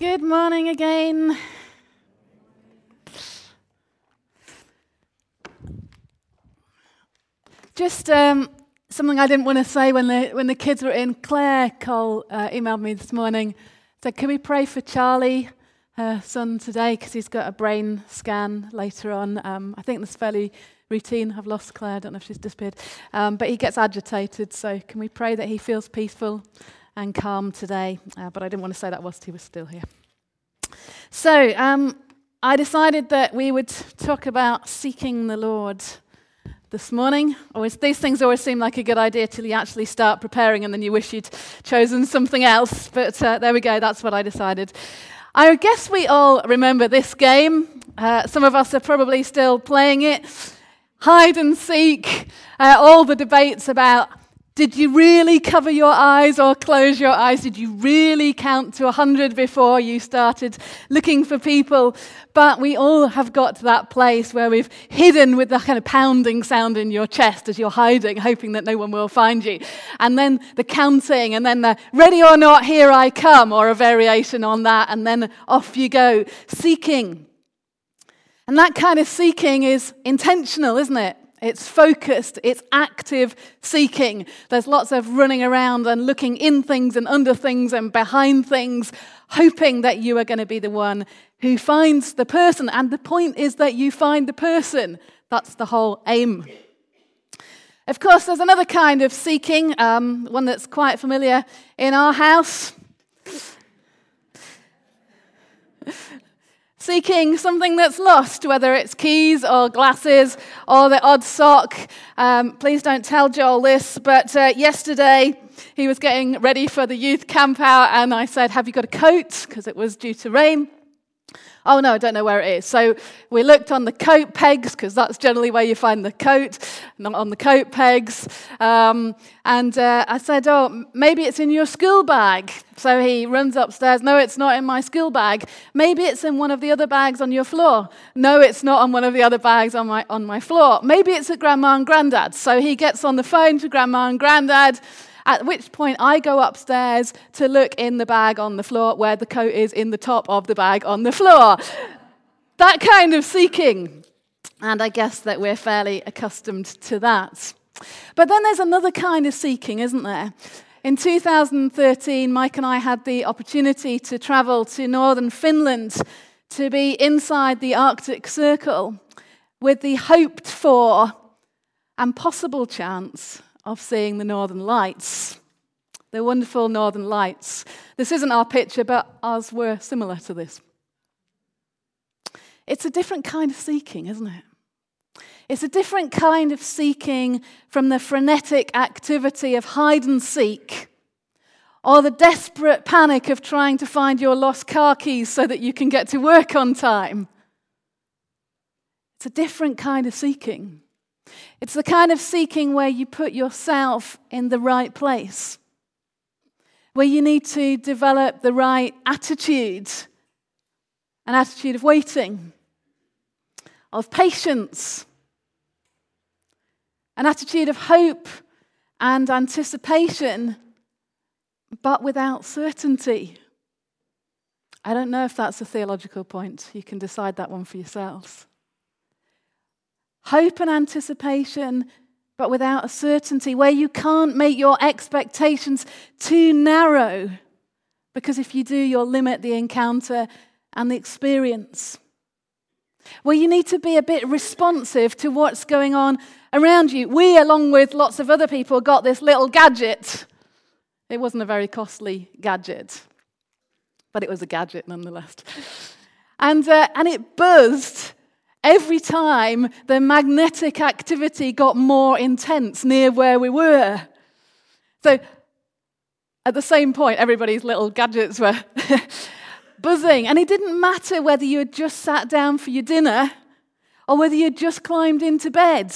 Good morning again. Just um, something I didn't want to say when the, when the kids were in. Claire Cole uh, emailed me this morning. Said, Can we pray for Charlie, her son, today? Because he's got a brain scan later on. Um, I think that's fairly routine. I've lost Claire. I don't know if she's disappeared. Um, but he gets agitated. So can we pray that he feels peaceful and calm today? Uh, but I didn't want to say that whilst he was still here. So um, I decided that we would talk about seeking the Lord this morning. Always, these things always seem like a good idea till you actually start preparing and then you wish you'd chosen something else. But uh, there we go, that's what I decided. I guess we all remember this game. Uh, some of us are probably still playing it. Hide and seek, uh, all the debates about did you really cover your eyes or close your eyes? Did you really count to 100 before you started looking for people? But we all have got to that place where we've hidden with that kind of pounding sound in your chest as you're hiding, hoping that no one will find you. And then the counting, and then the ready or not, here I come, or a variation on that, and then off you go, seeking. And that kind of seeking is intentional, isn't it? It's focused, it's active seeking. There's lots of running around and looking in things and under things and behind things, hoping that you are going to be the one who finds the person. And the point is that you find the person. That's the whole aim. Of course, there's another kind of seeking, um, one that's quite familiar in our house. Seeking something that's lost, whether it's keys or glasses or the odd sock. Um, please don't tell Joel this, but uh, yesterday he was getting ready for the youth camp out, and I said, Have you got a coat? Because it was due to rain. Oh no, I don't know where it is. So we looked on the coat pegs, because that's generally where you find the coat, not on the coat pegs. Um, and uh, I said, Oh, maybe it's in your school bag. So he runs upstairs. No, it's not in my school bag. Maybe it's in one of the other bags on your floor. No, it's not on one of the other bags on my, on my floor. Maybe it's at grandma and granddad. So he gets on the phone to grandma and granddad. At which point, I go upstairs to look in the bag on the floor where the coat is in the top of the bag on the floor. that kind of seeking. And I guess that we're fairly accustomed to that. But then there's another kind of seeking, isn't there? In 2013, Mike and I had the opportunity to travel to northern Finland to be inside the Arctic Circle with the hoped for and possible chance of seeing the northern lights. The wonderful northern lights. This isn't our picture, but ours were similar to this. It's a different kind of seeking, isn't it? It's a different kind of seeking from the frenetic activity of hide and seek or the desperate panic of trying to find your lost car keys so that you can get to work on time. It's a different kind of seeking. It's the kind of seeking where you put yourself in the right place, where you need to develop the right attitude an attitude of waiting, of patience, an attitude of hope and anticipation, but without certainty. I don't know if that's a theological point. You can decide that one for yourselves hope and anticipation, but without a certainty, where you can't make your expectations too narrow, because if you do, you'll limit the encounter and the experience. Where you need to be a bit responsive to what's going on around you. We, along with lots of other people, got this little gadget. It wasn't a very costly gadget, but it was a gadget nonetheless. And, uh, and it buzzed Every time the magnetic activity got more intense near where we were. So at the same point, everybody's little gadgets were buzzing. And it didn't matter whether you had just sat down for your dinner or whether you had just climbed into bed.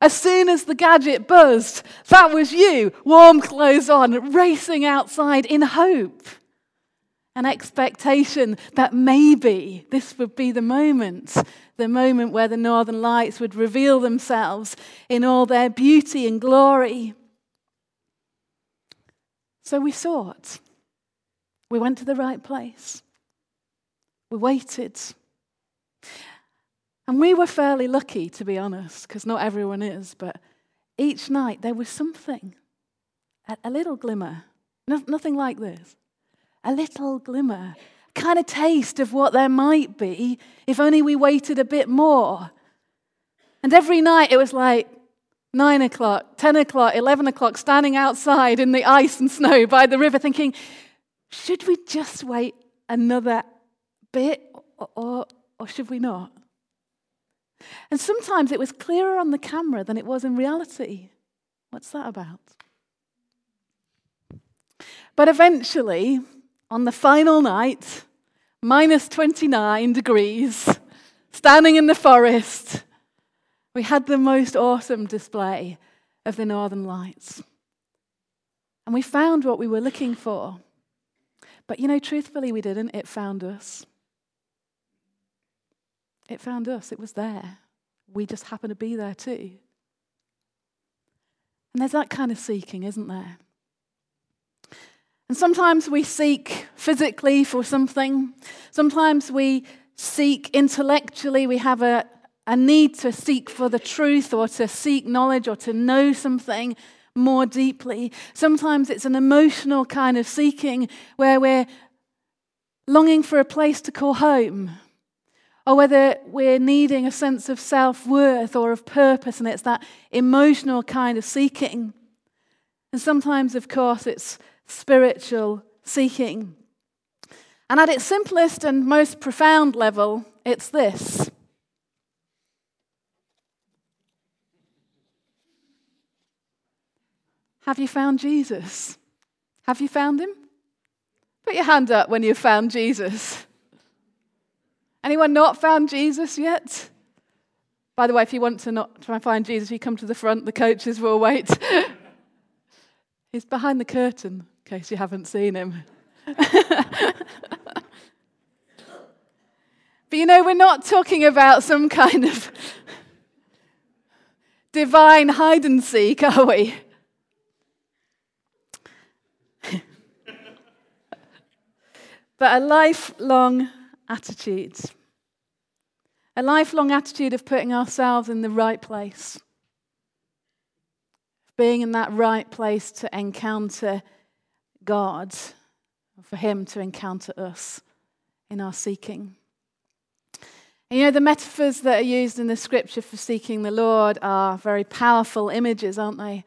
As soon as the gadget buzzed, that was you, warm clothes on, racing outside in hope. An expectation that maybe this would be the moment the moment where the northern lights would reveal themselves in all their beauty and glory. So we sought. We went to the right place. We waited. And we were fairly lucky, to be honest, because not everyone is, but each night there was something, a, little glimmer, no, nothing like this, a little glimmer, kind of taste of what there might be if only we waited a bit more. And every night it was like nine o'clock, 10 o'clock, 11 o'clock, standing outside in the ice and snow by the river thinking, should we just wait another bit or, or, or should we not? And sometimes it was clearer on the camera than it was in reality. What's that about? But eventually, on the final night, minus 29 degrees, standing in the forest, we had the most awesome display of the Northern Lights. And we found what we were looking for. But you know, truthfully, we didn't. It found us. It found us, it was there. We just happened to be there too. And there's that kind of seeking, isn't there? And sometimes we seek physically for something. Sometimes we seek intellectually. We have a, a need to seek for the truth or to seek knowledge or to know something more deeply. Sometimes it's an emotional kind of seeking where we're longing for a place to call home or whether we're needing a sense of self worth or of purpose, and it's that emotional kind of seeking. And sometimes, of course, it's spiritual seeking. And at its simplest and most profound level, it's this. Have you found Jesus? Have you found him? Put your hand up when you've found Jesus. Anyone not found Jesus yet? By the way, if you want to not try and find Jesus, you come to the front, the coaches will wait. He's behind the curtain, in case you haven't seen him. but you know, we're not talking about some kind of divine hide and seek, are we? but a lifelong attitude. A lifelong attitude of putting ourselves in the right place, being in that right place to encounter God, for Him to encounter us in our seeking. And you know, the metaphors that are used in the scripture for seeking the Lord are very powerful images, aren't they?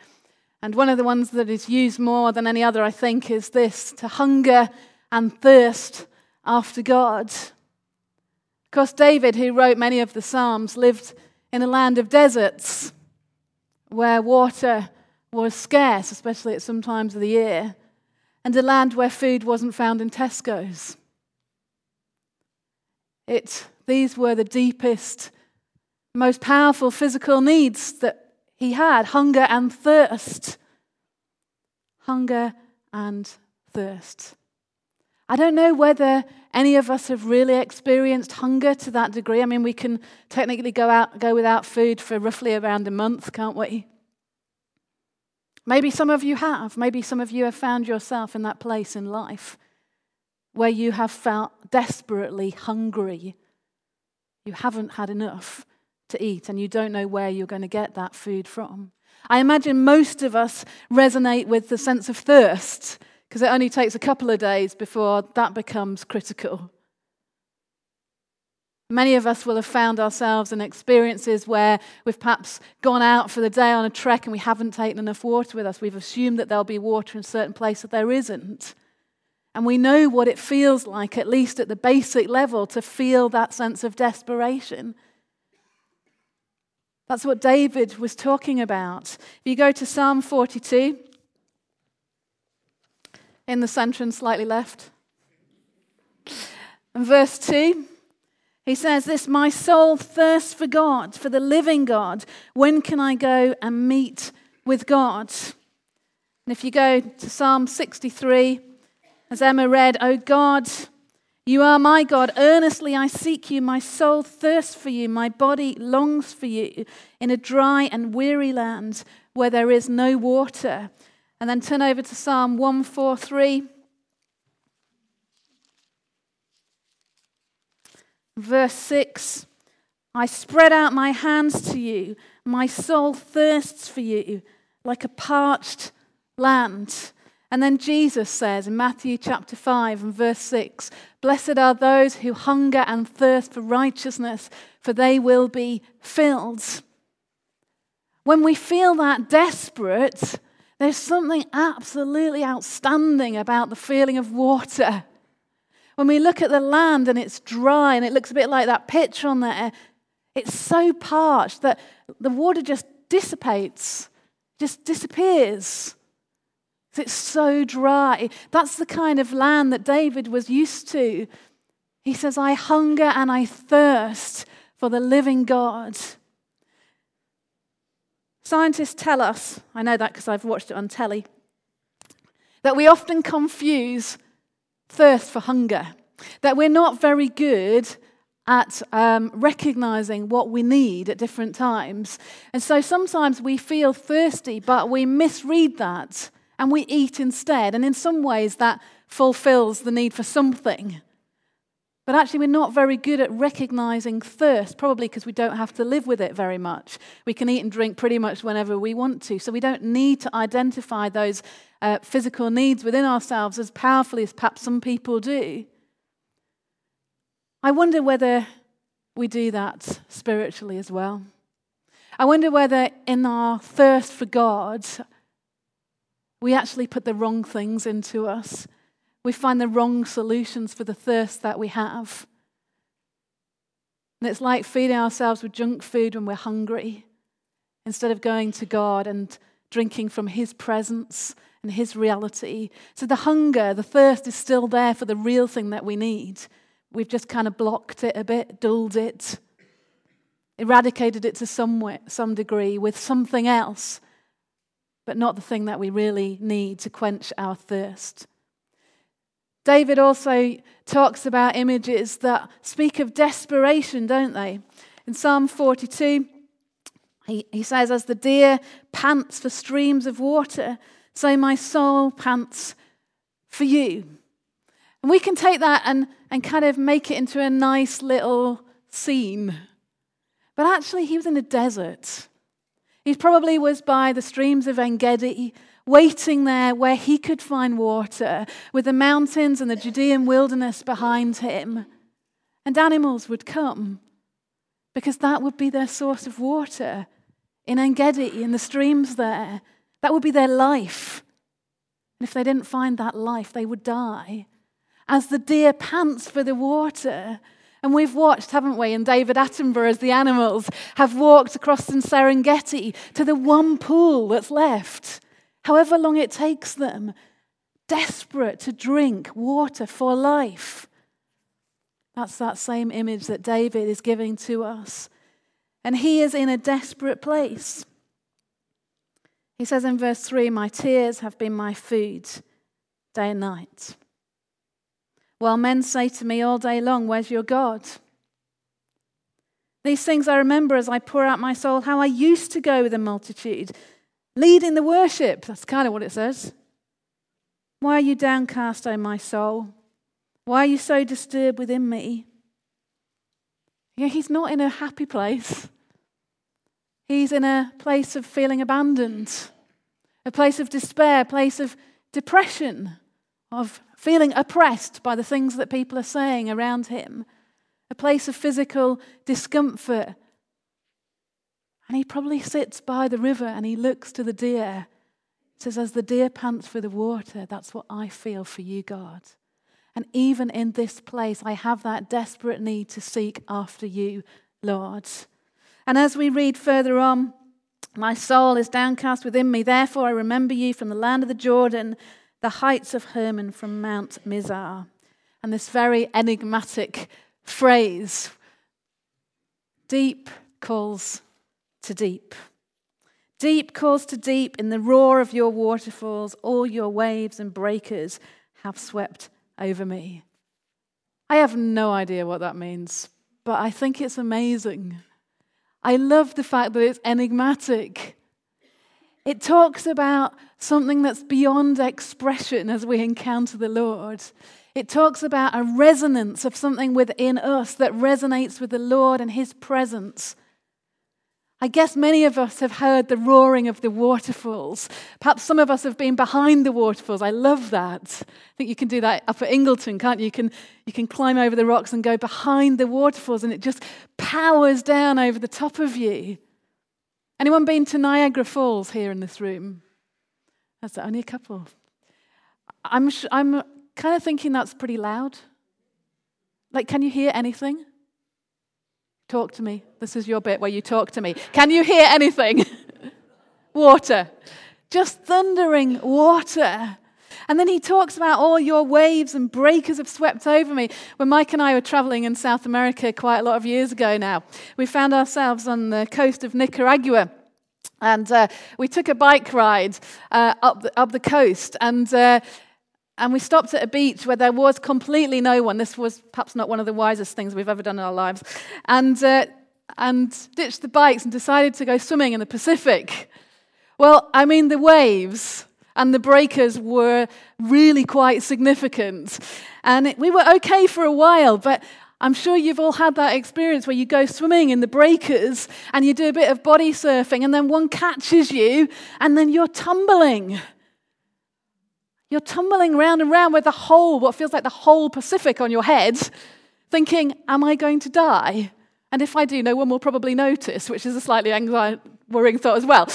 And one of the ones that is used more than any other, I think, is this to hunger and thirst after God. Of course, David, who wrote many of the Psalms, lived in a land of deserts where water was scarce, especially at some times of the year, and a land where food wasn't found in Tesco's. It, these were the deepest, most powerful physical needs that he had hunger and thirst. Hunger and thirst. I don't know whether any of us have really experienced hunger to that degree. I mean, we can technically go out go without food for roughly around a month, can't we? Maybe some of you have. Maybe some of you have found yourself in that place in life where you have felt desperately hungry. You haven't had enough to eat and you don't know where you're going to get that food from. I imagine most of us resonate with the sense of thirst because it only takes a couple of days before that becomes critical. Many of us will have found ourselves in experiences where we've perhaps gone out for the day on a trek and we haven't taken enough water with us. We've assumed that there'll be water in a certain place that there isn't. And we know what it feels like, at least at the basic level, to feel that sense of desperation. That's what David was talking about. If you go to Psalm 42, in the center and slightly left. And verse 2, he says this My soul thirsts for God, for the living God. When can I go and meet with God? And if you go to Psalm 63, as Emma read, O God, you are my God. Earnestly I seek you. My soul thirsts for you. My body longs for you in a dry and weary land where there is no water. And then turn over to Psalm 143. Verse 6 I spread out my hands to you. My soul thirsts for you like a parched land. And then Jesus says in Matthew chapter 5 and verse 6 Blessed are those who hunger and thirst for righteousness, for they will be filled. When we feel that desperate, there's something absolutely outstanding about the feeling of water. When we look at the land and it's dry and it looks a bit like that picture on there, it's so parched that the water just dissipates, just disappears. It's so dry. That's the kind of land that David was used to. He says, I hunger and I thirst for the living God. Scientists tell us, I know that because I've watched it on telly, that we often confuse thirst for hunger, that we're not very good at um, recognizing what we need at different times. And so sometimes we feel thirsty, but we misread that and we eat instead. And in some ways, that fulfills the need for something. But actually, we're not very good at recognizing thirst, probably because we don't have to live with it very much. We can eat and drink pretty much whenever we want to. So we don't need to identify those uh, physical needs within ourselves as powerfully as perhaps some people do. I wonder whether we do that spiritually as well. I wonder whether in our thirst for God, we actually put the wrong things into us. We find the wrong solutions for the thirst that we have. And it's like feeding ourselves with junk food when we're hungry instead of going to God and drinking from His presence and His reality. So the hunger, the thirst is still there for the real thing that we need. We've just kind of blocked it a bit, dulled it, eradicated it to some, way, some degree with something else, but not the thing that we really need to quench our thirst. David also talks about images that speak of desperation, don't they? In Psalm 42, he, he says, As the deer pants for streams of water, so my soul pants for you. And we can take that and, and kind of make it into a nice little scene. But actually, he was in a desert. He probably was by the streams of Engedi, waiting there where he could find water, with the mountains and the Judean wilderness behind him. And animals would come because that would be their source of water in Engedi, in the streams there. That would be their life. And if they didn't find that life, they would die as the deer pants for the water. And we've watched, haven't we, in David Attenborough as the animals have walked across in Serengeti to the one pool that's left, however long it takes them, desperate to drink water for life. That's that same image that David is giving to us. And he is in a desperate place. He says in verse 3 My tears have been my food day and night. While men say to me all day long, Where's your God? These things I remember as I pour out my soul, how I used to go with the multitude, leading the worship. That's kind of what it says. Why are you downcast, O my soul? Why are you so disturbed within me? Yeah, he's not in a happy place. He's in a place of feeling abandoned, a place of despair, a place of depression, of feeling oppressed by the things that people are saying around him, a place of physical discomfort. And he probably sits by the river and he looks to the deer. Says, As the deer pants for the water, that's what I feel for you, God. And even in this place, I have that desperate need to seek after you, Lord. And as we read further on, my soul is downcast within me. Therefore, I remember you from the land of the Jordan the heights of Hermon from Mount Mizar. And this very enigmatic phrase deep calls to deep. Deep calls to deep in the roar of your waterfalls, all your waves and breakers have swept over me. I have no idea what that means, but I think it's amazing. I love the fact that it's enigmatic. It talks about something that's beyond expression as we encounter the Lord. It talks about a resonance of something within us that resonates with the Lord and His presence. I guess many of us have heard the roaring of the waterfalls. Perhaps some of us have been behind the waterfalls. I love that. I think you can do that up at Ingleton, can't you? You can, you can climb over the rocks and go behind the waterfalls, and it just powers down over the top of you. Anyone been to Niagara Falls here in this room? That's only a couple. I'm, I'm kind of thinking that's pretty loud. Like, can you hear anything? Talk to me. This is your bit where you talk to me. Can you hear anything? water. Just thundering water. And then he talks about all your waves and breakers have swept over me. When Mike and I were traveling in South America quite a lot of years ago now, we found ourselves on the coast of Nicaragua. And uh, we took a bike ride uh, up, the, up the coast. And uh, and we stopped at a beach where there was completely no one. This was perhaps not one of the wisest things we've ever done in our lives. And, uh, and ditched the bikes and decided to go swimming in the Pacific. Well, I mean, the waves and the breakers were really quite significant. And it, we were okay for a while, but I'm sure you've all had that experience where you go swimming in the breakers and you do a bit of body surfing, and then one catches you, and then you're tumbling. You're tumbling round and round with the whole, what feels like the whole Pacific on your head, thinking, Am I going to die? And if I do, no one will probably notice, which is a slightly anxiety, worrying thought as well.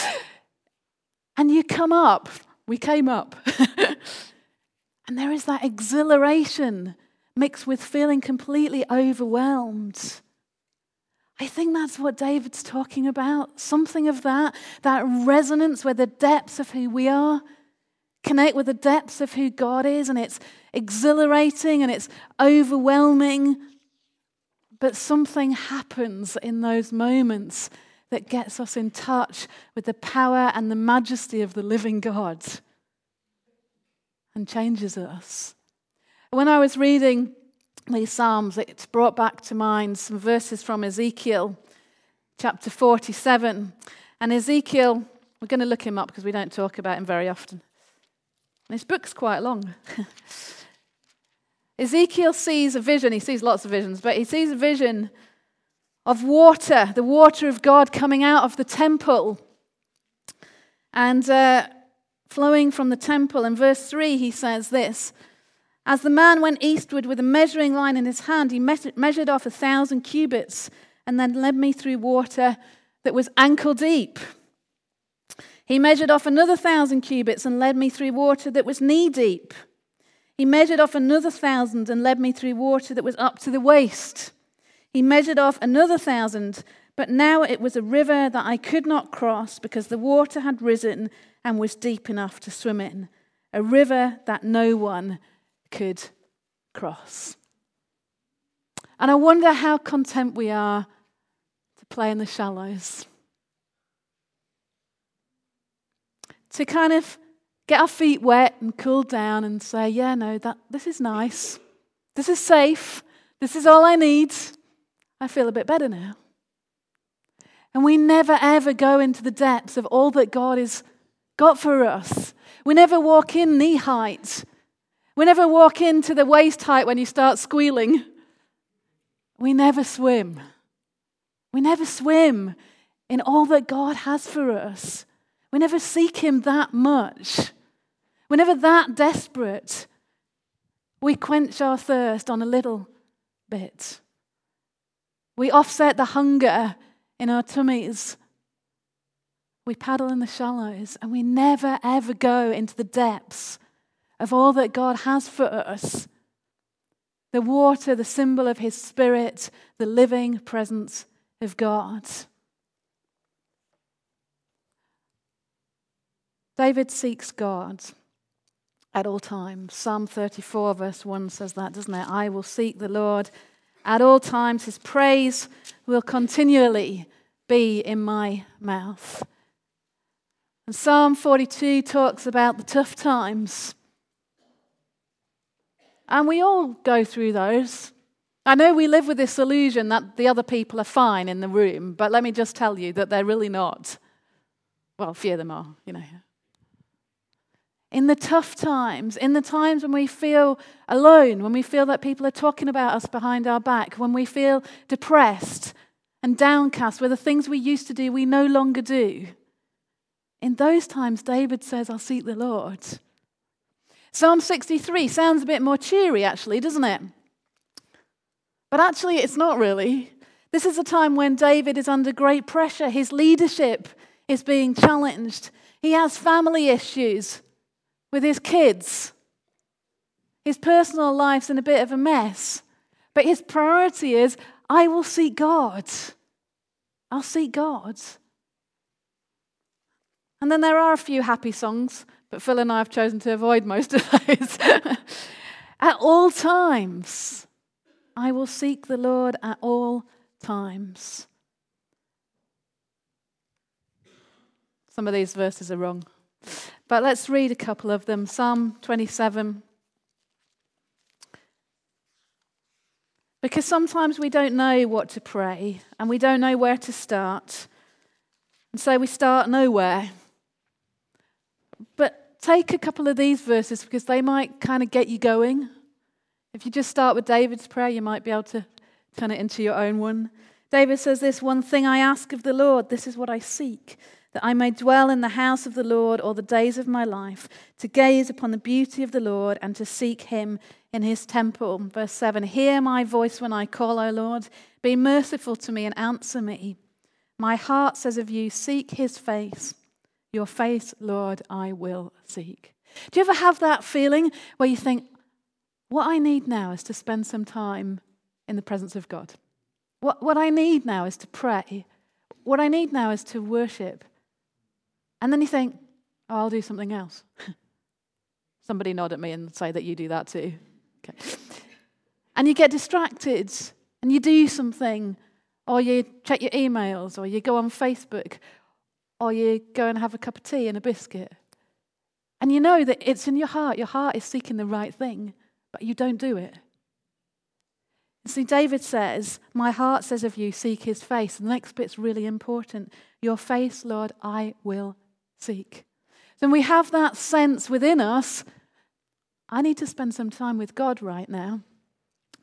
And you come up. We came up. and there is that exhilaration mixed with feeling completely overwhelmed. I think that's what David's talking about. Something of that, that resonance where the depths of who we are connect with the depths of who God is, and it's exhilarating and it's overwhelming. But something happens in those moments that gets us in touch with the power and the majesty of the living God and changes us. When I was reading these Psalms, it brought back to mind some verses from Ezekiel chapter 47. And Ezekiel, we're going to look him up because we don't talk about him very often. This book's quite long. Ezekiel sees a vision. He sees lots of visions, but he sees a vision of water, the water of God coming out of the temple and uh, flowing from the temple. In verse 3, he says this As the man went eastward with a measuring line in his hand, he measured off a thousand cubits and then led me through water that was ankle deep. He measured off another thousand cubits and led me through water that was knee deep. He measured off another thousand and led me through water that was up to the waist. He measured off another thousand, but now it was a river that I could not cross because the water had risen and was deep enough to swim in. A river that no one could cross. And I wonder how content we are to play in the shallows. To kind of get our feet wet and cool down and say, yeah, no, that, this is nice. This is safe. This is all I need. I feel a bit better now. And we never ever go into the depths of all that God has got for us. We never walk in knee height. We never walk into the waist height when you start squealing. We never swim. We never swim in all that God has for us. We never seek Him that much. We're never that desperate. We quench our thirst on a little bit. We offset the hunger in our tummies. We paddle in the shallows and we never ever go into the depths of all that God has for us. The water, the symbol of His Spirit, the living presence of God. David seeks God at all times. Psalm 34, verse 1 says that, doesn't it? I will seek the Lord at all times. His praise will continually be in my mouth. And Psalm 42 talks about the tough times. And we all go through those. I know we live with this illusion that the other people are fine in the room, but let me just tell you that they're really not. Well, few of them are, you know. In the tough times, in the times when we feel alone, when we feel that people are talking about us behind our back, when we feel depressed and downcast, where the things we used to do we no longer do. In those times, David says, I'll seek the Lord. Psalm 63 sounds a bit more cheery, actually, doesn't it? But actually, it's not really. This is a time when David is under great pressure. His leadership is being challenged. He has family issues with his kids. His personal life's in a bit of a mess. But his priority is I will seek God. I'll seek God. And then there are a few happy songs, but Phil and I have chosen to avoid most of those. at all times, I will seek the Lord at all times. Some of these verses are wrong. But let's read a couple of them. Psalm 27. Because sometimes we don't know what to pray and we don't know where to start. And so we start nowhere. But take a couple of these verses because they might kind of get you going. If you just start with David's prayer, you might be able to turn it into your own one. David says, This one thing I ask of the Lord, this is what I seek that I may dwell in the house of the Lord all the days of my life, to gaze upon the beauty of the Lord and to seek him in his temple. Verse 7 Hear my voice when I call, O Lord. Be merciful to me and answer me. My heart says of you, Seek his face. Your face, Lord, I will seek. Do you ever have that feeling where you think, What I need now is to spend some time in the presence of God? What, what I need now is to pray. What I need now is to worship. And then you think, oh, I'll do something else. Somebody nod at me and say that you do that too. Okay. And you get distracted and you do something, or you check your emails, or you go on Facebook, or you go and have a cup of tea and a biscuit. And you know that it's in your heart. Your heart is seeking the right thing, but you don't do it. See, David says, My heart says of you, seek his face. And the next bit's really important. Your face, Lord, I will seek. Then we have that sense within us I need to spend some time with God right now.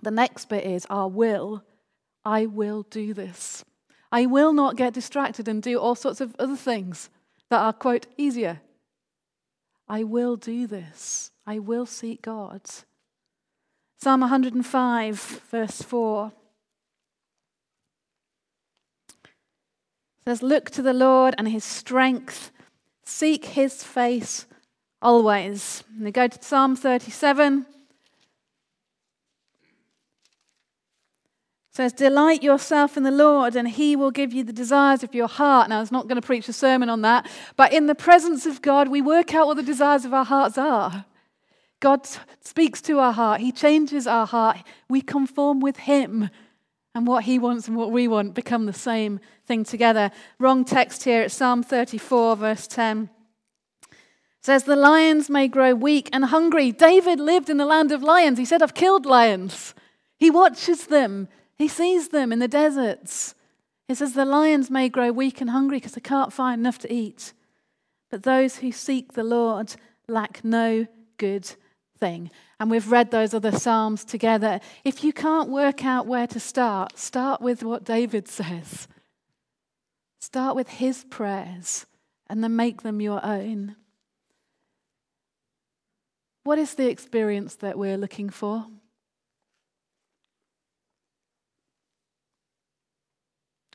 The next bit is our will. I will do this. I will not get distracted and do all sorts of other things that are, quote, easier. I will do this. I will seek God. Psalm 105, verse 4 says, Look to the Lord and his strength Seek his face always. And they go to Psalm 37. It says, Delight yourself in the Lord, and he will give you the desires of your heart. Now, I was not going to preach a sermon on that, but in the presence of God, we work out what the desires of our hearts are. God speaks to our heart, He changes our heart. We conform with Him, and what He wants and what we want become the same thing together. Wrong text here. It's Psalm 34, verse 10. It says, The lions may grow weak and hungry. David lived in the land of lions. He said, I've killed lions. He watches them, he sees them in the deserts. He says, The lions may grow weak and hungry because they can't find enough to eat. But those who seek the Lord lack no good thing. And we've read those other Psalms together. If you can't work out where to start, start with what David says. Start with his prayers and then make them your own. What is the experience that we're looking for?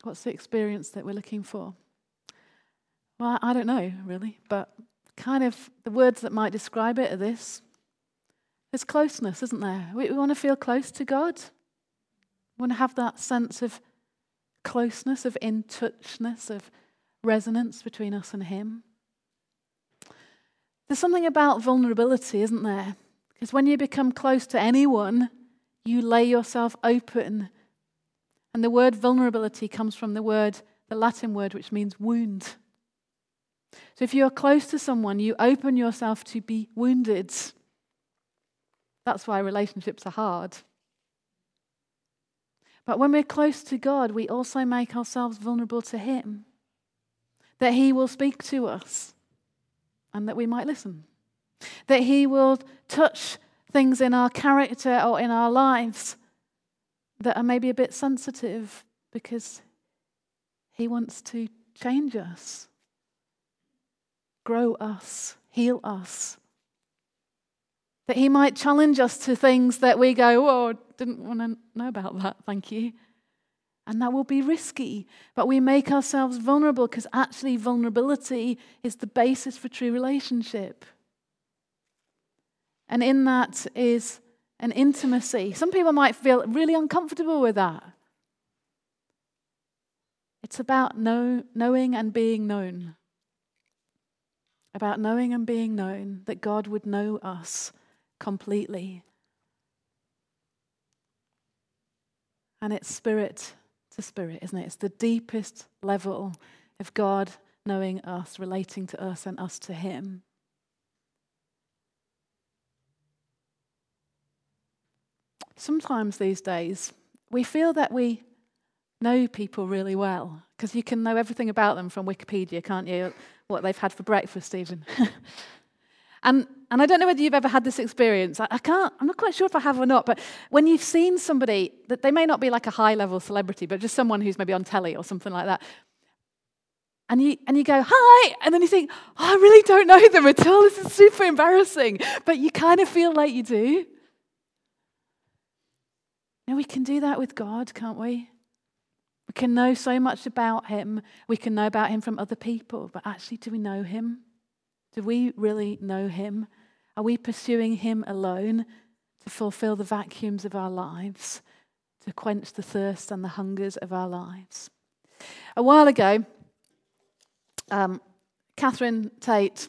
What's the experience that we're looking for? Well, I don't know really, but kind of the words that might describe it are this there's closeness, isn't there? We, we want to feel close to God. We want to have that sense of closeness, of in touchness, of resonance between us and Him. There's something about vulnerability, isn't there? Because when you become close to anyone, you lay yourself open. And the word vulnerability comes from the word, the Latin word, which means wound. So if you're close to someone, you open yourself to be wounded. That's why relationships are hard. But when we're close to God, we also make ourselves vulnerable to Him. That He will speak to us and that we might listen. That He will touch things in our character or in our lives that are maybe a bit sensitive because He wants to change us, grow us, heal us. That He might challenge us to things that we go, oh, didn't want to know about that, thank you. And that will be risky, but we make ourselves vulnerable because actually, vulnerability is the basis for true relationship. And in that is an intimacy. Some people might feel really uncomfortable with that. It's about know, knowing and being known. About knowing and being known, that God would know us completely. And it's spirit to spirit, isn't it? It's the deepest level of God knowing us, relating to us, and us to Him. Sometimes these days, we feel that we know people really well because you can know everything about them from Wikipedia, can't you? What they've had for breakfast, even. and, and I don't know whether you've ever had this experience. I, I, can't, I'm not quite sure if I have or not, but when you've seen somebody that they may not be like a high level celebrity, but just someone who's maybe on telly or something like that, and you, and you go, hi, and then you think, oh, I really don't know them at all. This is super embarrassing. But you kind of feel like you do. Now, we can do that with God, can't we? We can know so much about Him. We can know about Him from other people, but actually, do we know Him? Do we really know Him? Are we pursuing Him alone to fulfill the vacuums of our lives, to quench the thirst and the hungers of our lives? A while ago, um, Catherine Tate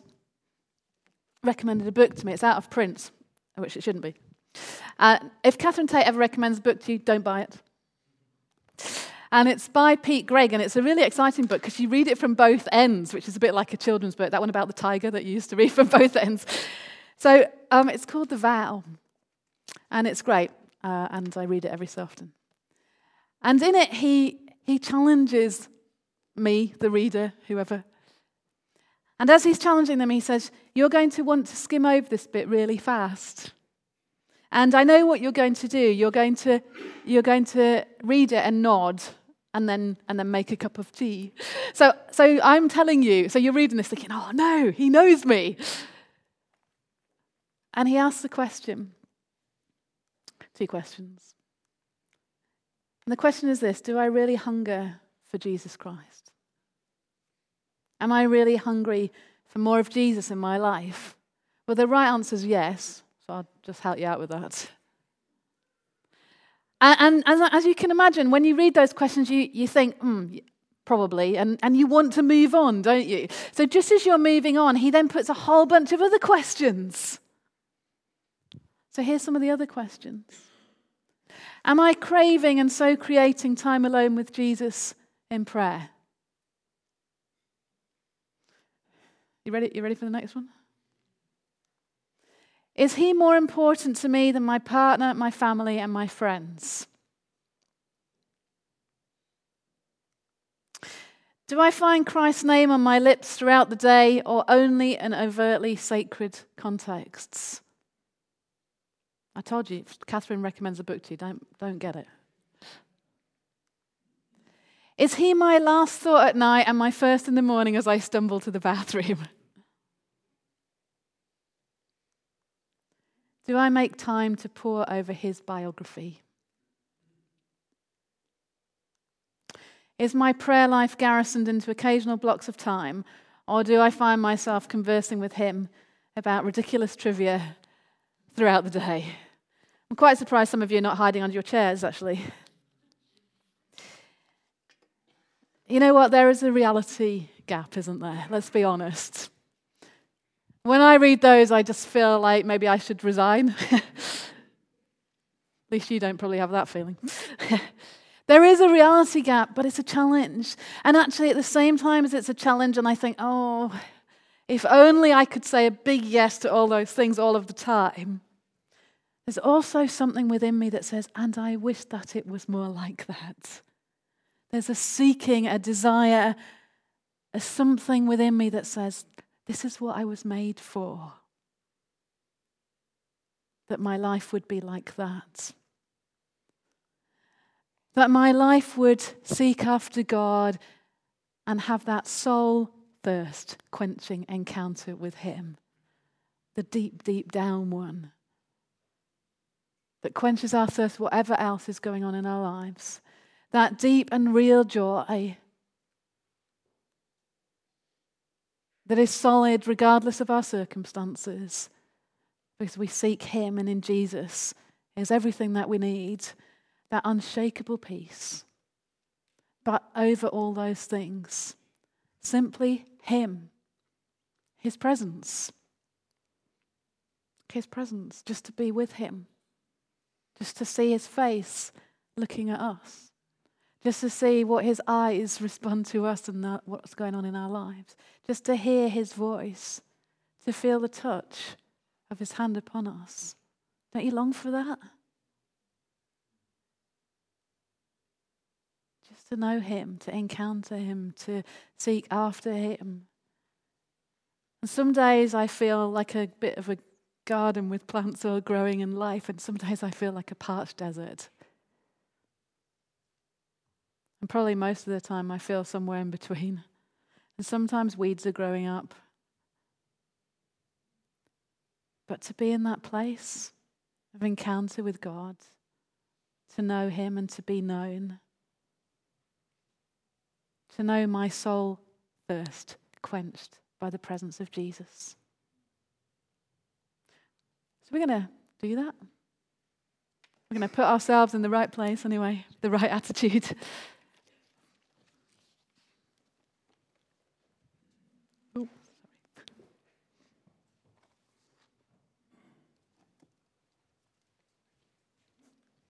recommended a book to me. It's out of print, which it shouldn't be. Uh, if Catherine Tate ever recommends a book to you, don't buy it. And it's by Pete Greig, and it's a really exciting book because you read it from both ends, which is a bit like a children's book, that one about the tiger that you used to read from both ends. So um, it's called The Vow, and it's great, uh, and I read it every so often. And in it, he, he challenges me, the reader, whoever. And as he's challenging them, he says, You're going to want to skim over this bit really fast. And I know what you're going to do. You're going to, you're going to read it and nod and then, and then make a cup of tea. So, so I'm telling you, so you're reading this thinking, oh no, he knows me. And he asks the question two questions. And the question is this Do I really hunger for Jesus Christ? Am I really hungry for more of Jesus in my life? Well, the right answer is yes. So I'll just help you out with that. And, and, as you can imagine, when you read those questions, you, you think, hmm, probably, and, and you want to move on, don't you? So just as you're moving on, he then puts a whole bunch of other questions. So here's some of the other questions Am I craving and so creating time alone with Jesus in prayer? You ready? You ready for the next one? Is he more important to me than my partner, my family, and my friends? Do I find Christ's name on my lips throughout the day or only in overtly sacred contexts? I told you, Catherine recommends a book to you, don't, don't get it. Is he my last thought at night and my first in the morning as I stumble to the bathroom? Do I make time to pore over his biography? Is my prayer life garrisoned into occasional blocks of time, or do I find myself conversing with him about ridiculous trivia throughout the day? I'm quite surprised some of you are not hiding under your chairs, actually. You know what? There is a reality gap, isn't there? Let's be honest. When I read those, I just feel like maybe I should resign. At least you don't probably have that feeling. there is a reality gap, but it's a challenge. And actually, at the same time as it's a challenge, and I think, oh, if only I could say a big yes to all those things all of the time, there's also something within me that says, and I wish that it was more like that. There's a seeking, a desire, a something within me that says, this is what I was made for. that my life would be like that. That my life would seek after God and have that soul thirst quenching encounter with Him. The deep, deep down one that quenches our thirst, whatever else is going on in our lives. That deep and real joy that is solid regardless of our circumstances because we seek Him and in Jesus is everything that we need that unshakable peace. But over all those things, simply Him, His presence. His presence, just to be with Him, just to see His face looking at us, just to see what His eyes respond to us and what's going on in our lives, just to hear His voice, to feel the touch of His hand upon us. Don't you long for that? Just to know Him, to encounter Him, to seek after Him. And some days I feel like a bit of a garden with plants all growing in life, and sometimes I feel like a parched desert. And probably most of the time I feel somewhere in between. And sometimes weeds are growing up. But to be in that place of encounter with God, to know Him and to be known, to know my soul thirst quenched by the presence of Jesus. So we're going to do that. We're going to put ourselves in the right place anyway, the right attitude.